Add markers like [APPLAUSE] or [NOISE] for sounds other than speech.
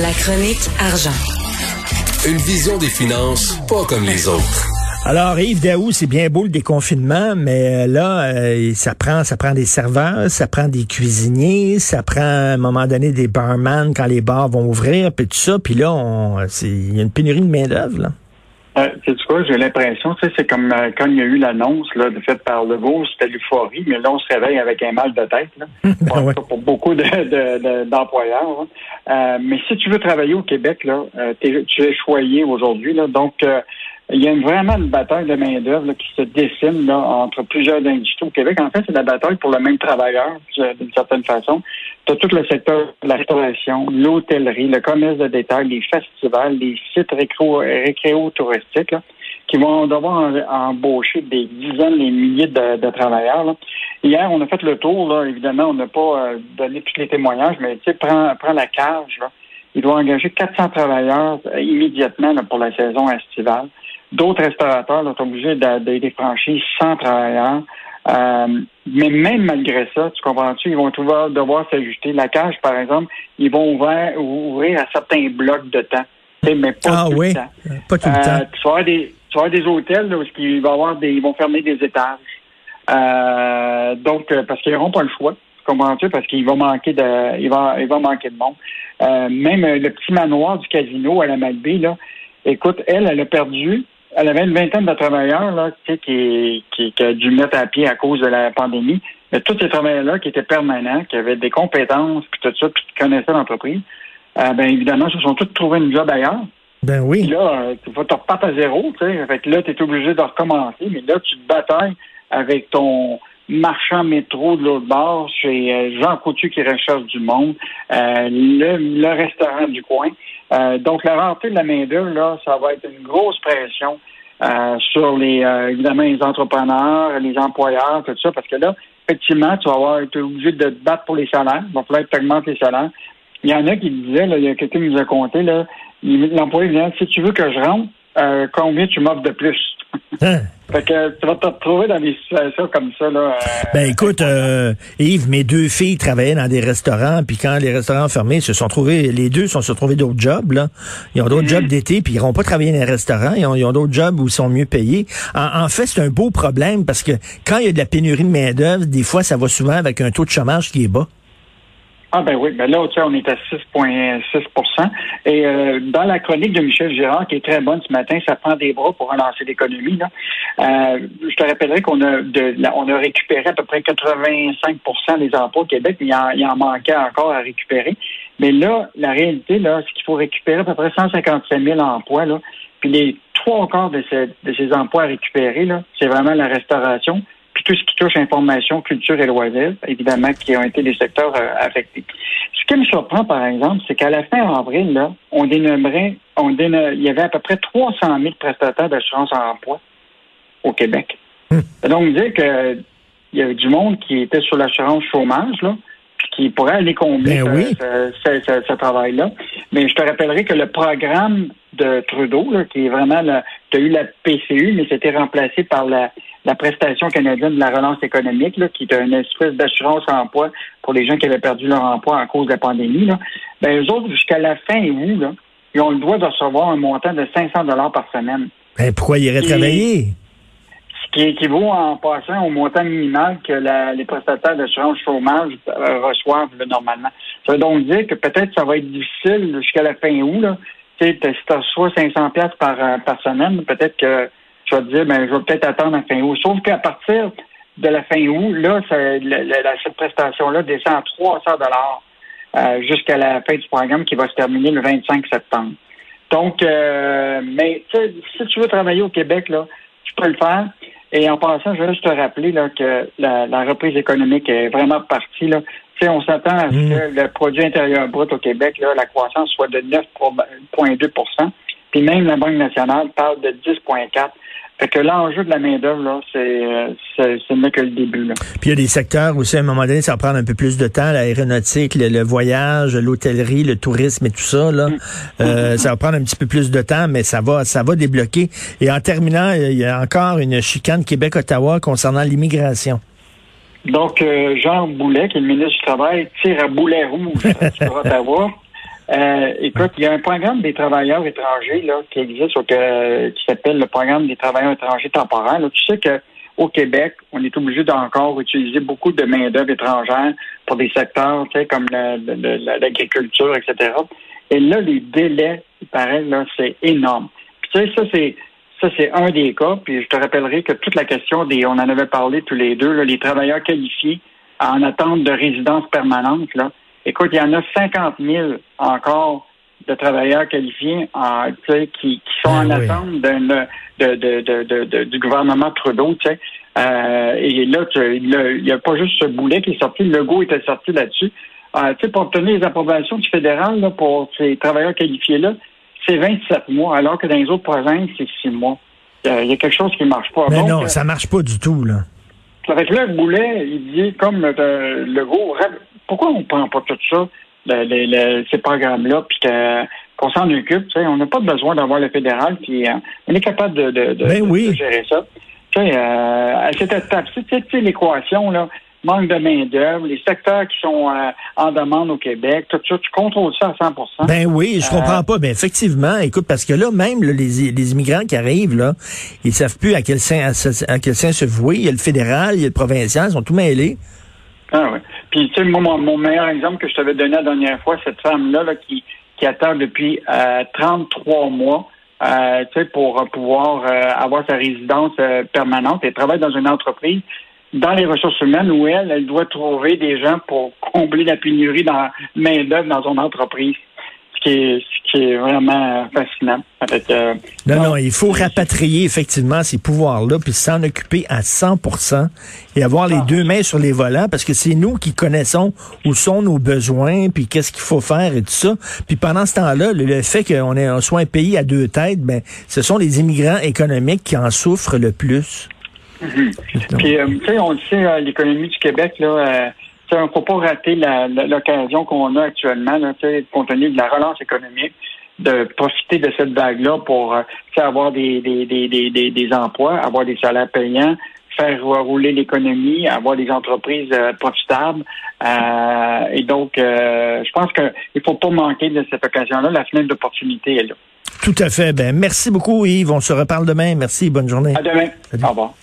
La chronique argent. Une vision des finances pas comme les autres. Alors, Yves Daou, c'est bien beau le déconfinement, mais euh, là, euh, ça prend ça prend des serveurs, ça prend des cuisiniers, ça prend à un moment donné des barman quand les bars vont ouvrir, puis tout ça. Puis là, il y a une pénurie de main-d'œuvre. là. Euh, c'est quoi, j'ai l'impression, tu sais, c'est comme euh, quand il y a eu l'annonce là, de fait par Legault, c'était l'euphorie, mais là, on se réveille avec un mal de tête. Là, [LAUGHS] pour, Ouais. pour beaucoup de, de- de- d'employeurs. hein. Euh, mais si tu veux travailler au Québec, là, euh, tu es choyé aujourd'hui. Là, donc, euh, il y a vraiment une bataille de main-d'œuvre qui se dessine là, entre plusieurs industries au Québec. En fait, c'est la bataille pour le même travailleur, d'une certaine façon. Tu as tout le secteur de la restauration, l'hôtellerie, le commerce de détail, les festivals, les sites récréo- récréo-touristiques qui vont devoir embaucher des dizaines, des milliers de, de travailleurs. là. Hier, on a fait le tour. Là. Évidemment, on n'a pas euh, donné tous les témoignages, mais tu sais, prends, prends la cage. Là. Il doit engager 400 travailleurs euh, immédiatement là, pour la saison estivale. D'autres restaurateurs sont obligés de, de les franchir 100 travailleurs. Euh, mais même malgré ça, tu comprends-tu, ils vont devoir, devoir s'ajuster. La cage, par exemple, ils vont ouvrir, ouvrir à certains blocs de temps. Mais pas Ah tout oui, le temps. pas tout le Euh, temps. tu vas avoir des, tu vas avoir des hôtels là, où il va y avoir des, ils vont fermer des étages. Euh, donc, euh, parce qu'ils n'auront pas le choix. Tu comprends-tu? Parce qu'il va manquer de, il va, il va manquer de monde. Euh, même le petit manoir du casino à la Malbaie, là, écoute, elle, elle a perdu, elle avait une vingtaine de travailleurs, là, tu sais, qui, qui, qui a dû mettre à pied à cause de la pandémie. Mais tous ces travailleurs-là qui étaient permanents, qui avaient des compétences, puis tout ça, puis qui connaissaient l'entreprise, euh, ben évidemment, se sont tous trouvés une job ailleurs. Ben Puis oui. là, euh, tu vas te repartir à zéro, tu sais. Fait que là, tu es obligé de recommencer, mais là, tu te batailles avec ton marchand métro de l'autre bord, chez euh, Jean Coutu qui recherche du monde, euh, le, le restaurant du coin. Euh, donc, la rareté de la main-d'œuvre, là, ça va être une grosse pression euh, sur les, euh, évidemment, les entrepreneurs, les employeurs, tout ça, parce que là, effectivement, tu vas avoir été obligé de te battre pour les salaires. Va falloir que tu augmentes les salaires. Il y en a qui disaient, là, il y a quelqu'un qui nous a compté, là, l'employé disait, si tu veux que je rentre, euh, combien tu m'offres de plus? Hein? Fait que tu vas te retrouver dans des situations comme ça, là. euh, Ben écoute, euh, Yves, mes deux filles travaillaient dans des restaurants, puis quand les restaurants ont fermé, se sont trouvés, les deux se sont trouvés d'autres jobs, là. Ils ont d'autres Mhm. jobs d'été, puis ils n'iront pas travailler dans les restaurants, ils ont, ils ont d'autres jobs où ils sont mieux payés. En, en fait, c'est un beau problème parce que quand il y a de la pénurie de main-d'œuvre, des fois, ça va souvent avec un taux de chômage qui est bas. Ah ben oui, ben là, on est à 6,6% Et euh, dans la chronique de Michel Girard, qui est très bonne ce matin, ça prend des bras pour relancer l'économie. Euh, je te rappellerai qu'on a on a récupéré à peu près 85% des emplois au Québec, mais il en, en manquait encore à récupérer. Mais là, la réalité, là, c'est qu'il faut récupérer à peu près 157 000 emplois. Là. Puis les trois quarts de ces, de ces emplois à récupérer, c'est vraiment la restauration, tout ce qui touche information, culture et loisirs, évidemment, qui ont été des secteurs euh, affectés. Ce qui me surprend, par exemple, c'est qu'à la fin avril, là, on dénommerait, on il y avait à peu près 300 000 prestataires d'assurance emploi au Québec. Hmm. Donc, dire que il y avait du monde qui était sur l'assurance chômage, là, puis qui pourrait aller combler Ben ce, oui. ce- ce- ce- ce travail-là. Mais je te rappellerai que le programme de Trudeau, là, qui est vraiment, tu as eu la PCU, mais c'était remplacé par la, la prestation canadienne de la relance économique, là, qui est une espèce d'assurance emploi pour les gens qui avaient perdu leur emploi à cause de la pandémie. Là. Ben, eux autres, jusqu'à la fin août, là, ils ont le droit de recevoir un montant de 500 dollars par semaine Ben, pourquoi ils iraient travailler? ce qui équivaut en passant au montant minimal que la- les prestataires d'assurance chômage euh, reçoivent là, normalement. Ça veut donc dire que peut-être ça va être difficile jusqu'à la fin août. Là. Si tu reçois 500 pièces par, euh, par semaine, peut-être que tu vas te dire, ben, je vais peut-être attendre la fin août. Sauf qu'à partir de la fin août, là, ça, la- cette prestation-là descend à 300 dollars euh, jusqu'à la fin du programme qui va se terminer le 25 septembre. Donc, euh, mais si tu veux travailler au Québec, là, tu peux le faire. Et en passant, je veux juste te rappeler là, que la, la reprise économique est vraiment partie. Là. On s'attend à ce Mm. que le produit intérieur brut au Québec, là, la croissance soit de 9,2% Puis même la Banque nationale parle de 10,4 Fait que l'enjeu de la main-d'œuvre, là, c'est, euh, c'est, ce n'est que le début. Là. Puis il y a des secteurs aussi, à un moment donné, ça va prendre un peu plus de temps, l'aéronautique, le, le voyage, l'hôtellerie, le tourisme et tout ça. Là. Euh, ça va prendre un petit peu plus de temps, mais ça va, ça va débloquer. Et en terminant, il y a encore une chicane Québec-Ottawa concernant l'immigration. Donc, euh, Jean Boulet, qui est le ministre du Travail, tire à boulet rouge sur [LAUGHS] Ottawa. Euh, écoute, il y a un programme des travailleurs étrangers là, qui existe, qui s'appelle le programme des travailleurs étrangers temporaires. tu sais que au Québec, on est obligé d'encore utiliser beaucoup de main-d'œuvre étrangère pour des secteurs, tu sais, comme l'agriculture, etc. Et là, les délais, il paraît, là, c'est énorme. Puis, tu sais, ça, c'est ça, c'est un des cas. Puis je te rappellerai que toute la question des, on en avait parlé tous les deux, là, les travailleurs qualifiés en attente de résidence permanente, là. Écoute, il y en a 50 000 encore de travailleurs qualifiés en, qui, qui sont en ah attente de, de, de, du gouvernement Trudeau. Euh, et là, il n'y a pas juste ce boulet qui est sorti, le go était sorti là-dessus. Euh, pour obtenir les approbations du fédéral là, pour ces travailleurs qualifiés-là, c'est 27 mois, alors que dans les autres provinces, c'est 6 mois. Il y a quelque chose qui ne marche pas. Mais non, ça marche pas du tout, là. Avec là, le boulet, il dit, comme le, le go, pourquoi on ne prend pas tout ça, ces programmes-là, puis qu'on s'en occupe? On n'a pas besoin d'avoir le fédéral, puis euh, on est capable de, de, de, ben gérer ça. Euh, à cette étape, tu sais, l'équation, là, manque de main-d'œuvre, les secteurs qui sont euh, en demande au Québec, tout ça, tu contrôles ça à 100% Ben oui, je comprends pas. Ben effectivement, écoute, parce que là, même les, les, immigrants qui arrivent, là, ils savent plus à quel sein à, quel sein se vouer. Il y a le fédéral, il y a le provincial, ils sont tout mêlés. Ah oui. Puis, tu sais, mon, mon, meilleur exemple que je t'avais donné la dernière fois, cette femme-là là, qui, qui attend depuis euh, 33 mois euh, pour pouvoir euh, avoir sa résidence euh, permanente. Elle travaille dans une entreprise dans les ressources humaines où elle, elle doit trouver des gens pour combler la pénurie dans main-d'œuvre dans son entreprise qui est, vraiment fascinant. Euh, non, non, il faut rapatrier effectivement ces pouvoirs-là, puis s'en occuper à 100% et avoir les ah. deux mains sur les volants, parce que c'est nous qui connaissons où sont nos besoins, puis qu'est-ce qu'il faut faire et tout ça. Puis pendant ce temps-là, le, fait qu'on ait soit un pays à deux têtes, ben, ce sont les immigrants économiques qui en souffrent le plus. Mm-hmm. Puis, euh, tu sais, on le sait, euh, l'économie du Québec, là, il ne faut pas rater l'occasion qu'on a actuellement, là, compte tenu de la relance économique, de profiter de cette vague-là pour euh, avoir des, des, des, des, des emplois, avoir des salaires payants, faire rouler l'économie, avoir des entreprises euh, profitables. Euh, et donc, je pense qu'il ne faut pas manquer de cette occasion-là. La fenêtre d'opportunité est là. Tout à fait. Ben, merci beaucoup, Yves. On se reparle demain. Merci. Bonne journée. À demain. Au revoir.